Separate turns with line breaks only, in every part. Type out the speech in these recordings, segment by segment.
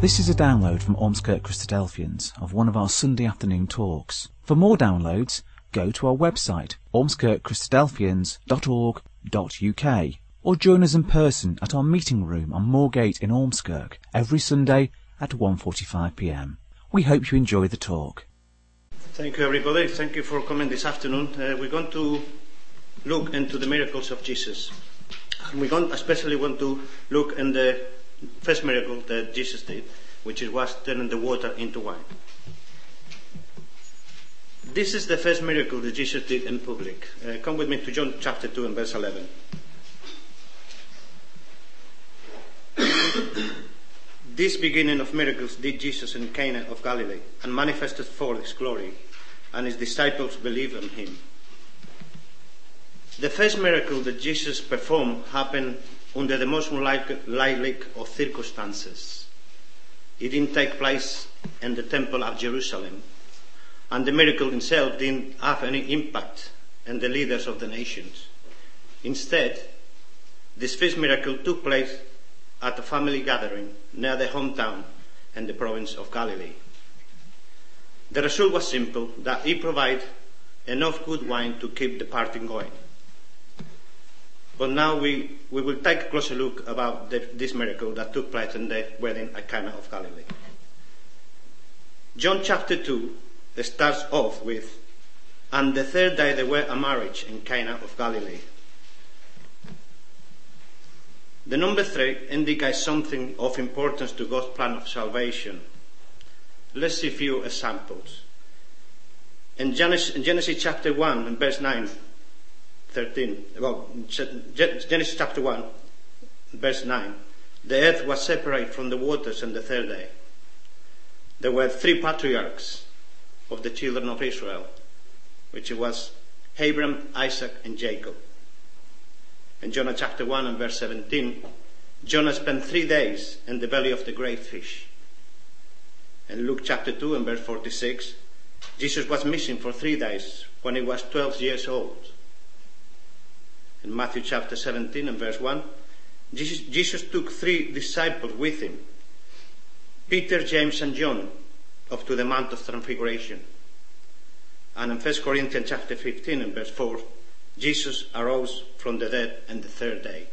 This is a download from Ormskirk Christadelphians of one of our Sunday afternoon talks. For more downloads, go to our website ormskirkchristadelphians.org.uk or join us in person at our meeting room on Moorgate in Ormskirk every Sunday at 1.45pm. We hope you enjoy the talk.
Thank you, everybody. Thank you for coming this afternoon. Uh, we're going to look into the miracles of Jesus. And we're going, especially want to look in the first miracle that Jesus did, which was turning the water into wine. This is the first miracle that Jesus did in public. Uh, come with me to John chapter 2 and verse 11. this beginning of miracles did Jesus in Cana of Galilee and manifested forth his glory, and his disciples believed on him. The first miracle that Jesus performed happened under the most unlikely of circumstances. It didn't take place in the Temple of Jerusalem, and the miracle itself didn't have any impact on the leaders of the nations. Instead, this first miracle took place at a family gathering near the hometown in the province of Galilee. The result was simple that he provided enough good wine to keep the party going. But now we, we will take a closer look about the, this miracle that took place in the wedding at Cana of Galilee. John chapter 2 starts off with, And the third day there were a marriage in Cana of Galilee. The number three indicates something of importance to God's plan of salvation. Let's see a few examples. In Genesis, in Genesis chapter 1 and verse 9, 13, well, Genesis chapter 1, verse 9. The earth was separated from the waters on the third day. There were three patriarchs of the children of Israel, which was Abraham, Isaac, and Jacob. In Jonah chapter 1 and verse 17, Jonah spent three days in the belly of the great fish. In Luke chapter 2 and verse 46, Jesus was missing for three days when he was 12 years old in Matthew chapter 17 and verse 1, Jesus, Jesus took three disciples with him Peter, James, and John up to the Mount of Transfiguration. And in 1 Corinthians chapter 15 and verse 4, Jesus arose from the dead on the third day.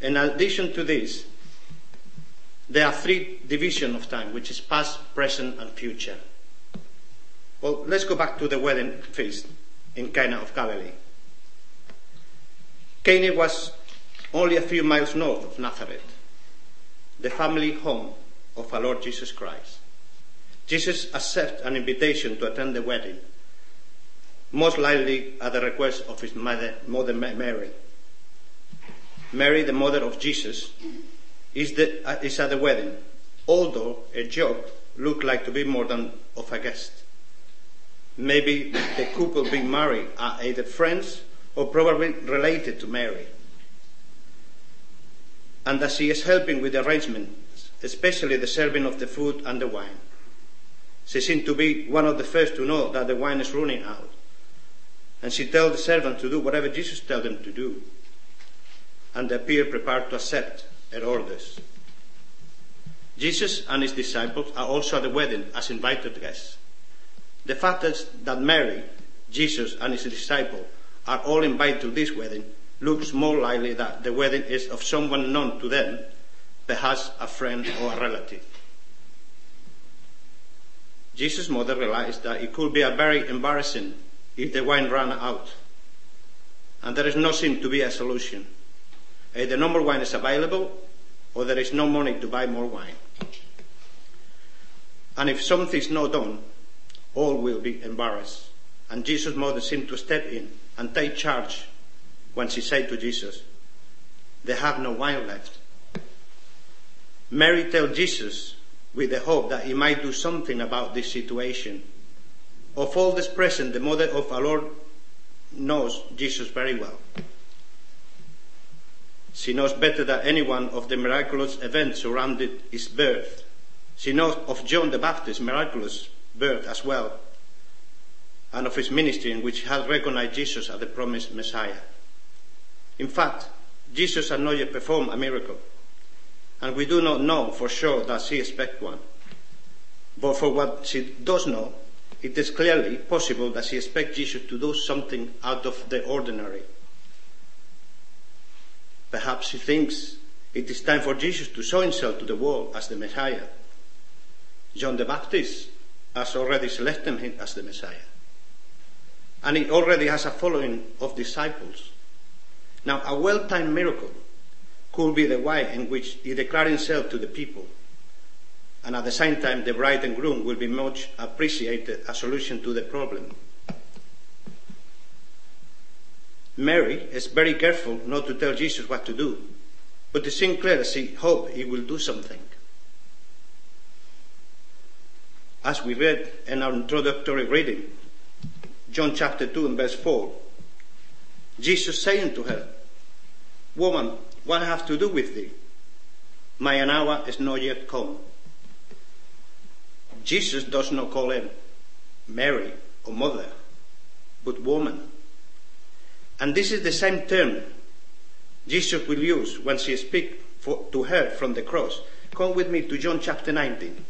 In addition to this, there are three divisions of time, which is past, present, and future. Well, let's go back to the wedding feast in Cana of Galilee. Cana was only a few miles north of Nazareth, the family home of our Lord Jesus Christ. Jesus accepted an invitation to attend the wedding, most likely at the request of his mother, mother Mary. Mary, the mother of Jesus, is, the, uh, is at the wedding, although her job looked like to be more than of a guest. Maybe the couple being married are either friends or probably related to Mary. And that she is helping with the arrangements, especially the serving of the food and the wine. She seemed to be one of the first to know that the wine is running out. And she tells the servant to do whatever Jesus tells them to do. And they appear prepared to accept her orders. Jesus and his disciples are also at the wedding as invited guests. The fact is that Mary, Jesus, and his disciple are all invited to this wedding looks more likely that the wedding is of someone known to them, perhaps a friend or a relative. Jesus' mother realized that it could be a very embarrassing if the wine ran out. And there is no seem to be a solution. Either no more wine is available or there is no money to buy more wine. And if something is not done, all will be embarrassed. And Jesus' mother seemed to step in and take charge when she said to Jesus, They have no wine left. Mary told Jesus with the hope that he might do something about this situation. Of all this present, the mother of our Lord knows Jesus very well. She knows better than anyone of the miraculous events surrounding his birth. She knows of John the Baptist's miraculous birth as well and of his ministry in which he has recognized Jesus as the promised Messiah. In fact, Jesus had not yet performed a miracle. and we do not know for sure that she expects one. But for what she does know, it is clearly possible that she expects Jesus to do something out of the ordinary. Perhaps she thinks it is time for Jesus to show himself to the world as the Messiah. John the Baptist has already selected him as the Messiah. And he already has a following of disciples. Now, a well-timed miracle could be the way in which he declared himself to the people. And at the same time, the bride and groom will be much appreciated a solution to the problem. Mary is very careful not to tell Jesus what to do, but it seems clear she hopes he will do something. As we read in our introductory reading, John chapter 2 and verse 4, Jesus saying to her, Woman, what I have to do with thee? My hour is not yet come. Jesus does not call her Mary or mother, but woman. And this is the same term Jesus will use when she speaks to her from the cross. Come with me to John chapter 19.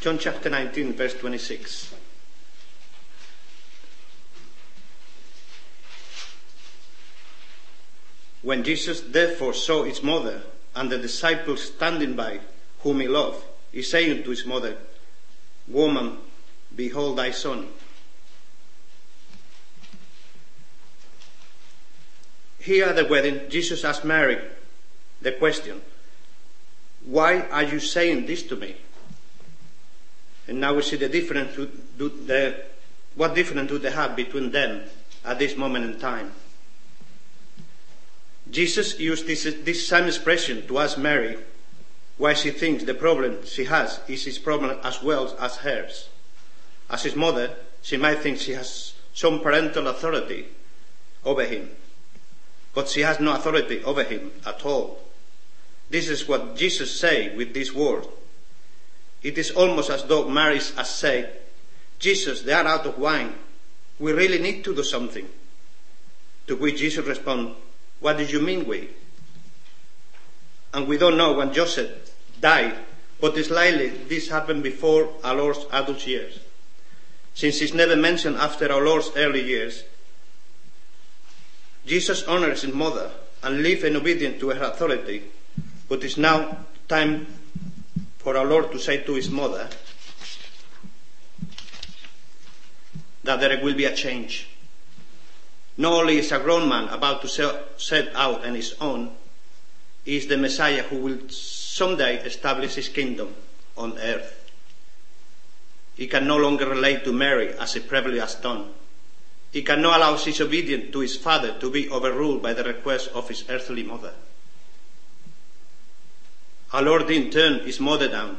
John chapter 19, verse 26. When Jesus therefore saw his mother and the disciples standing by, whom he loved, he said to his mother, Woman, behold thy son. Here at the wedding, Jesus asked Mary the question, Why are you saying this to me? And now we see the difference, the, what difference do they have between them at this moment in time. Jesus used this, this same expression to ask Mary why she thinks the problem she has is his problem as well as hers. As his mother, she might think she has some parental authority over him, but she has no authority over him at all. This is what Jesus said with this word. It is almost as though Mary has said, Jesus, they are out of wine. We really need to do something. To which Jesus responds, What do you mean we? And we don't know when Joseph died, but it's likely this happened before our Lord's adult years. Since it's never mentioned after our Lord's early years, Jesus honors his mother and lived in obedience to her authority, but it's now time for our Lord to say to his mother that there will be a change. Not only is a grown man about to set out on his own, he is the Messiah who will someday establish his kingdom on earth. He can no longer relate to Mary as he previously has done. He cannot allow his obedience to his father to be overruled by the request of his earthly mother. Our Lord in turn is mother down.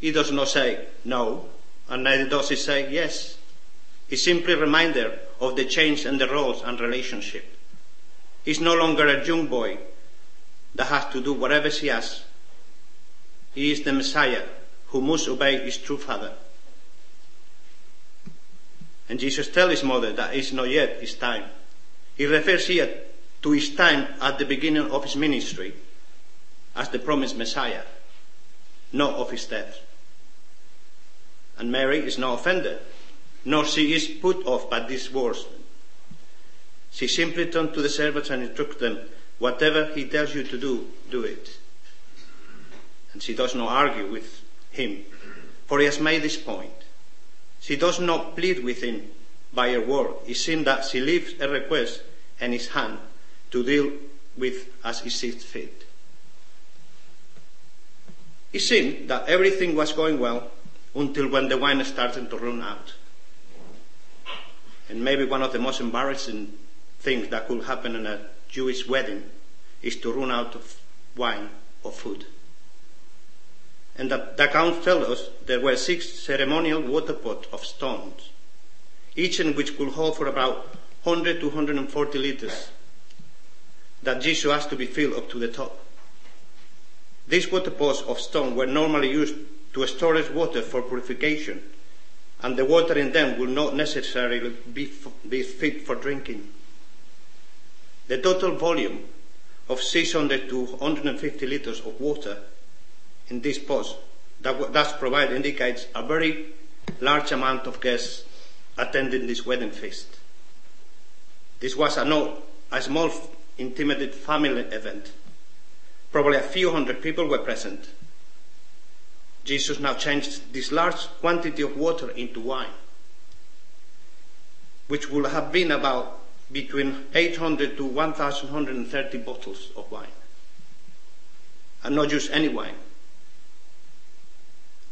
He does not say no, and neither does he say yes. He simply a reminder of the change in the roles and relationship. He's no longer a young boy that has to do whatever he asks. He is the Messiah who must obey his true father. And Jesus tells his mother that it's not yet his time. He refers here to his time at the beginning of his ministry as the promised Messiah, not of his death. And Mary is not offended, nor she is put off by these words. She simply turned to the servants and instructed them, whatever he tells you to do, do it. And she does not argue with him, for he has made this point. She does not plead with him by a word. It seems that she leaves a request in his hand to deal with as he sees fit. It seemed that everything was going well until when the wine started to run out. And maybe one of the most embarrassing things that could happen in a Jewish wedding is to run out of wine or food. And the, the account tells us there were six ceremonial water pots of stones, each in which could hold for about 100 to 140 liters, that Jesus asked to be filled up to the top. These water pots of stone were normally used to store water for purification, and the water in them will not necessarily be, be fit for drinking. The total volume of 600 to 150 liters of water in this pots that thus provide indicates a very large amount of guests attending this wedding feast. This was a, no, a small, intimate family event. Probably a few hundred people were present. Jesus now changed this large quantity of water into wine, which would have been about between 800 to 1,130 bottles of wine. And not just any wine,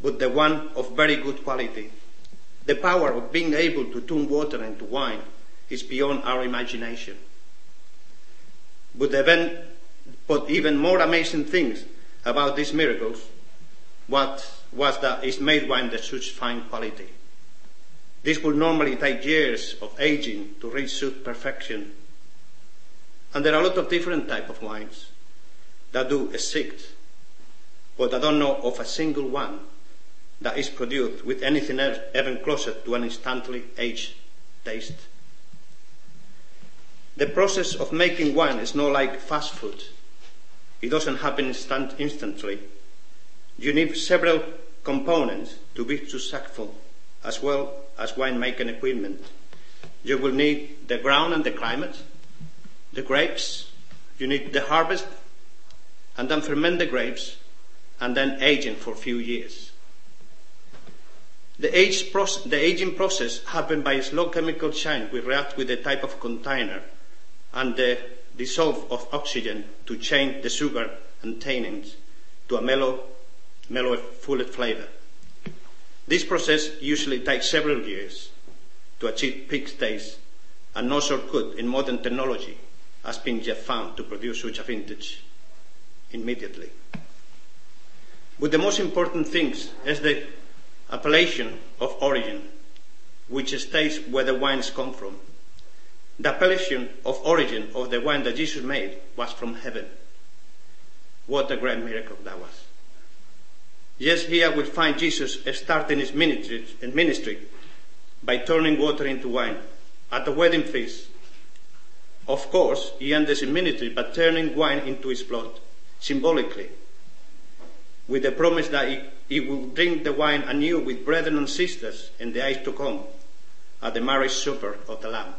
but the one of very good quality. The power of being able to turn water into wine is beyond our imagination. But, event, but even more amazing things about these miracles what was that is made wine of such fine quality. This would normally take years of aging to reach such perfection. And there are a lot of different type of wines that do exist, but I don't know of a single one that is produced with anything else even closer to an instantly aged taste. The process of making wine is not like fast food. It doesn't happen instant, instantly. You need several components to be successful, as well as winemaking equipment. You will need the ground and the climate, the grapes, you need the harvest, and then ferment the grapes, and then aging for a few years. The, process, the aging process happens by a slow chemical change We react with the type of container and the dissolve of oxygen to change the sugar and tannins to a mellow mellow full flavor. This process usually takes several years to achieve peak taste and no shortcut in modern technology has been yet found to produce such a vintage immediately. But the most important thing is the appellation of origin, which states where the wines come from. The appellation of origin of the wine that Jesus made was from heaven. What a great miracle that was. Yes, here we find Jesus starting his ministry, ministry by turning water into wine at the wedding feast. Of course, he ends his ministry by turning wine into his blood, symbolically, with the promise that he, he will drink the wine anew with brethren and sisters in the age to come at the marriage supper of the Lamb.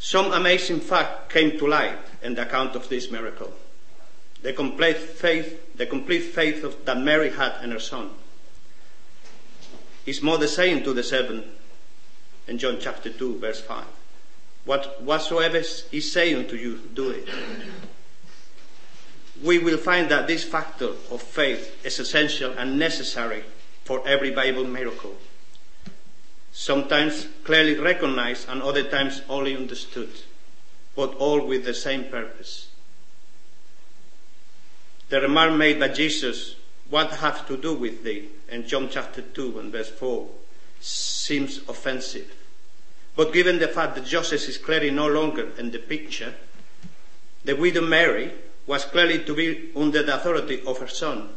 Some amazing fact came to light in the account of this miracle the complete faith, the complete faith of, that Mary had in her son. His mother saying to the seven in John chapter 2, verse 5, what, whatsoever he say unto you, do it. We will find that this factor of faith is essential and necessary for every Bible miracle. Sometimes clearly recognized and other times only understood, but all with the same purpose the remark made by Jesus, what have to do with thee, in John chapter 2 and verse 4, seems offensive. But given the fact that Joseph is clearly no longer in the picture, the widow Mary was clearly to be under the authority of her son,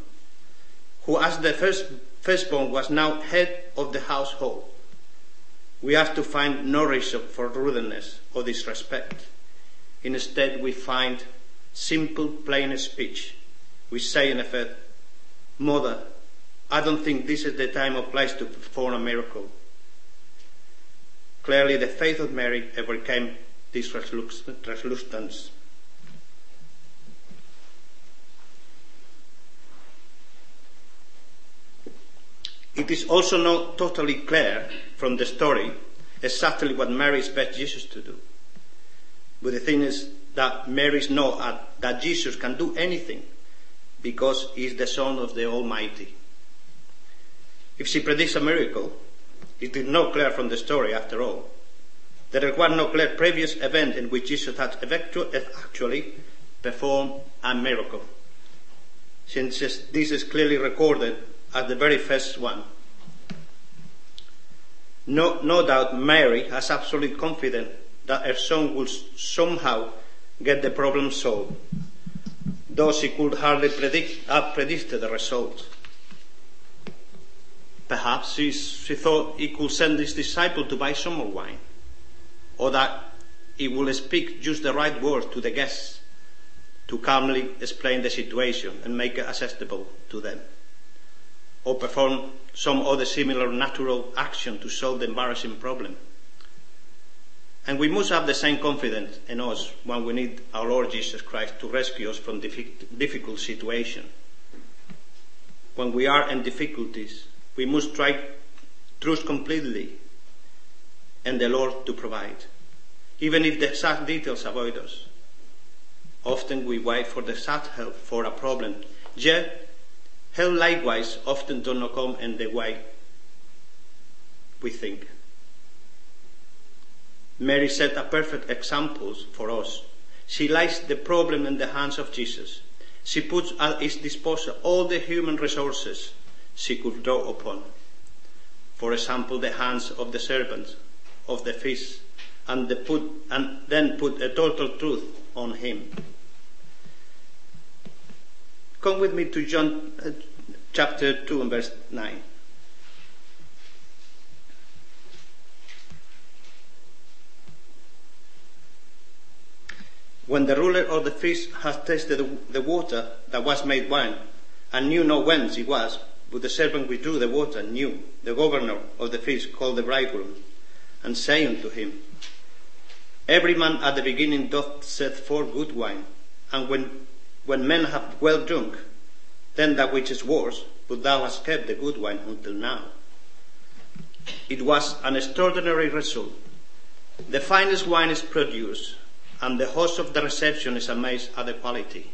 who as the first, firstborn was now head of the household. We have to find no reason for rudeness or disrespect. Instead, we find simple, plain speech we say in effect, Mother, I don't think this is the time or place to perform a miracle. Clearly, the faith of Mary overcame this reluctance. It is also not totally clear from the story exactly what Mary expects Jesus to do. But the thing is that Mary knows uh, that Jesus can do anything because he is the Son of the Almighty. If she predicts a miracle, it is not clear from the story after all. There was no clear previous event in which Jesus had eh, actually performed a miracle. Since this is clearly recorded as the very first one. No, no doubt Mary has absolute confidence that her son will somehow get the problem solved though she could hardly predict, have predicted the result. Perhaps she, she thought he could send his disciple to buy some more wine, or that he will speak just the right words to the guests to calmly explain the situation and make it acceptable to them, or perform some other similar natural action to solve the embarrassing problem. And we must have the same confidence in us when we need our Lord Jesus Christ to rescue us from difficult situations. When we are in difficulties, we must try trust completely in the Lord to provide, even if the exact details avoid us. Often we wait for the exact help for a problem, yet help likewise often does not come in the way we think. Mary set a perfect example for us. She lays the problem in the hands of Jesus. She puts at his disposal all the human resources she could draw upon. For example, the hands of the servants of the feast, and, the put, and then put a total truth on him. Come with me to John uh, chapter 2 and verse 9. When the ruler of the feast had tasted the water that was made wine, and knew not whence it was, but the servant withdrew the water, and knew, the governor of the feast called the bridegroom, and say unto him, Every man at the beginning doth set forth good wine, and when, when men have well drunk, then that which is worse, but thou hast kept the good wine until now. It was an extraordinary result. The finest wine is produced, and the host of the reception is amazed at the quality.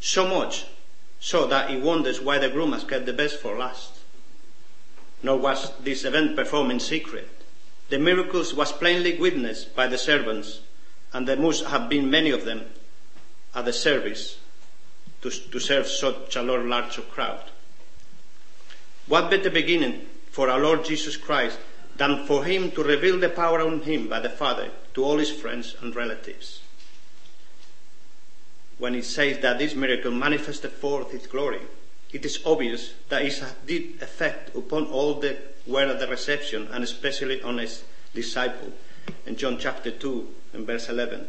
So much so that he wonders why the groom has kept the best for last. Nor was this event performed in secret. The miracles was plainly witnessed by the servants, and there must have been many of them at the service to, to serve such a large crowd. What better beginning for our Lord Jesus Christ than for him to reveal the power on him by the Father to all his friends and relatives. When it says that this miracle manifested forth its glory, it is obvious that it did effect upon all that were at the reception and especially on his disciple in John chapter 2 and verse 11.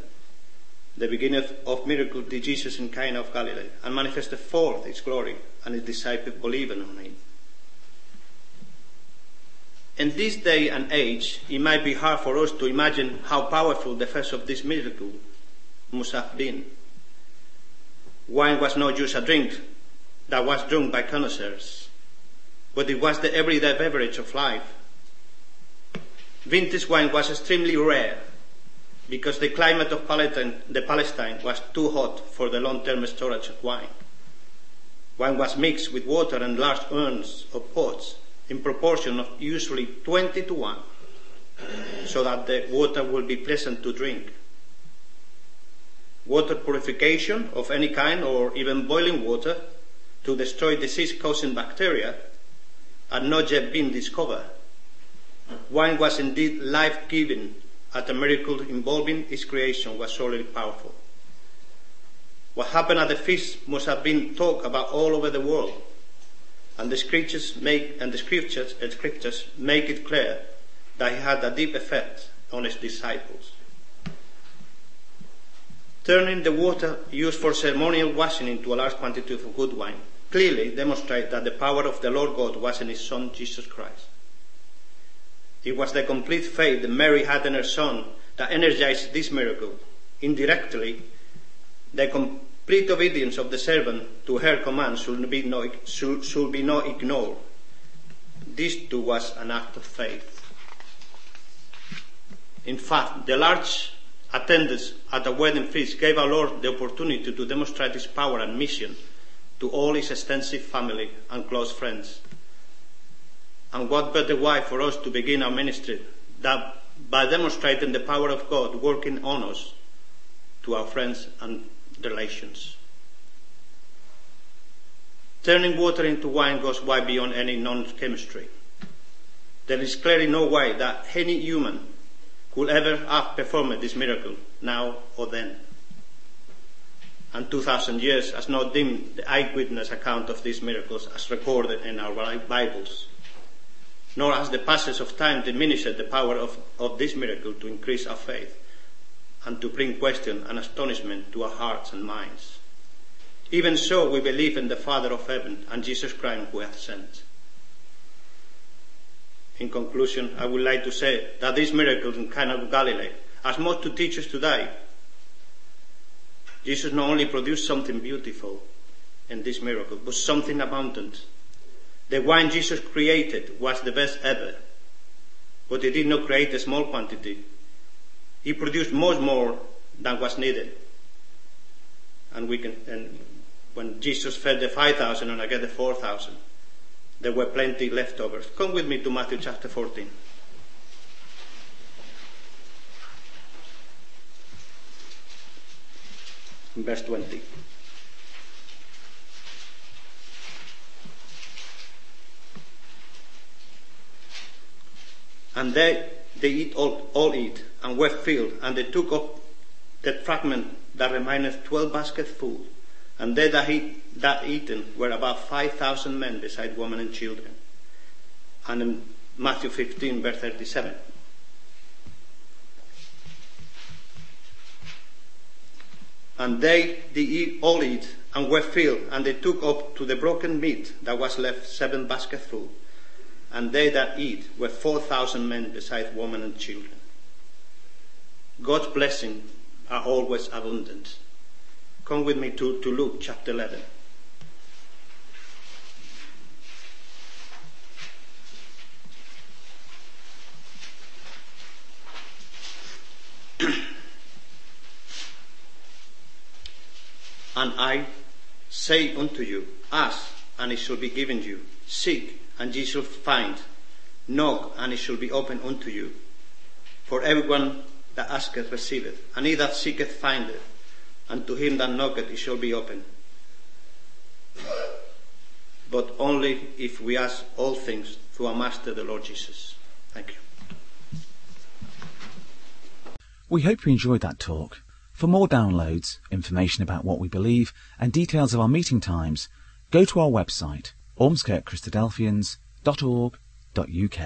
The beginning of, miracle did Jesus in Cana of Galilee and manifested forth its glory and his disciples believed on him. In this day and age, it might be hard for us to imagine how powerful the first of this miracle must have been. Wine was not just a drink that was drunk by connoisseurs, but it was the everyday beverage of life. Vintage wine was extremely rare because the climate of Palestine, the Palestine was too hot for the long-term storage of wine. Wine was mixed with water and large urns or pots in proportion of usually 20 to 1 so that the water will be pleasant to drink. Water purification of any kind or even boiling water to destroy disease causing bacteria had not yet been discovered. Wine was indeed life and the miracle involving its creation was solely powerful. What happened at the feast must have been talked about all over the world and the scriptures make and the scriptures scriptures make it clear that he had a deep effect on his disciples. Turning the water used for ceremonial washing into a large quantity of good wine clearly demonstrates that the power of the Lord God was in his Son Jesus Christ. It was the complete faith that Mary had in her Son that energized this miracle. Indirectly, the Complete obedience of the servant to her command should be no, should, should be not ignored. This too was an act of faith. In fact, the large attendance at the wedding feast gave our Lord the opportunity to demonstrate his power and mission to all his extensive family and close friends. And what better way for us to begin our ministry than by demonstrating the power of God working on us to our friends and relations. Turning water into wine goes way beyond any known chemistry. There is clearly no way that any human could ever have performed this miracle now or then. And 2,000 years has not dimmed the eyewitness account of these miracles as recorded in our Bibles. Nor has the passage of time diminished the power of, of this miracle to increase our faith and to bring question and astonishment to our hearts and minds. Even so, we believe in the Father of heaven and Jesus Christ who hath sent. In conclusion, I would like to say that these miracles in Cana of Galilee are more to teach us today. Jesus not only produced something beautiful in this miracle, but something abundant. The wine Jesus created was the best ever, but he did not create a small quantity. He produced much more than was needed. And we can, and when Jesus fed the 5,000 and again the 4,000, there were plenty leftovers. Come with me to Matthew chapter 14. Verse 20. And they, they eat all, all eat, and were filled, and they took up that fragment that remained twelve baskets full. And they that, eat, that eaten were about five thousand men, beside women and children. And in Matthew 15, verse 37. And they did all eat and were filled, and they took up to the broken meat that was left seven baskets full and they that eat were 4,000 men besides women and children. God's blessings are always abundant. Come with me to, to Luke chapter 11. and I say unto you, ask, and it shall be given you. Seek, and ye shall find. Knock, and it shall be opened unto you. For everyone that asketh receiveth, and he that seeketh findeth, and to him that knocketh it shall be opened. But only if we ask all things through our Master, the Lord Jesus. Thank you.
We hope you enjoyed that talk. For more downloads, information about what we believe, and details of our meeting times, go to our website ormskirkchristadelphians.org.uk.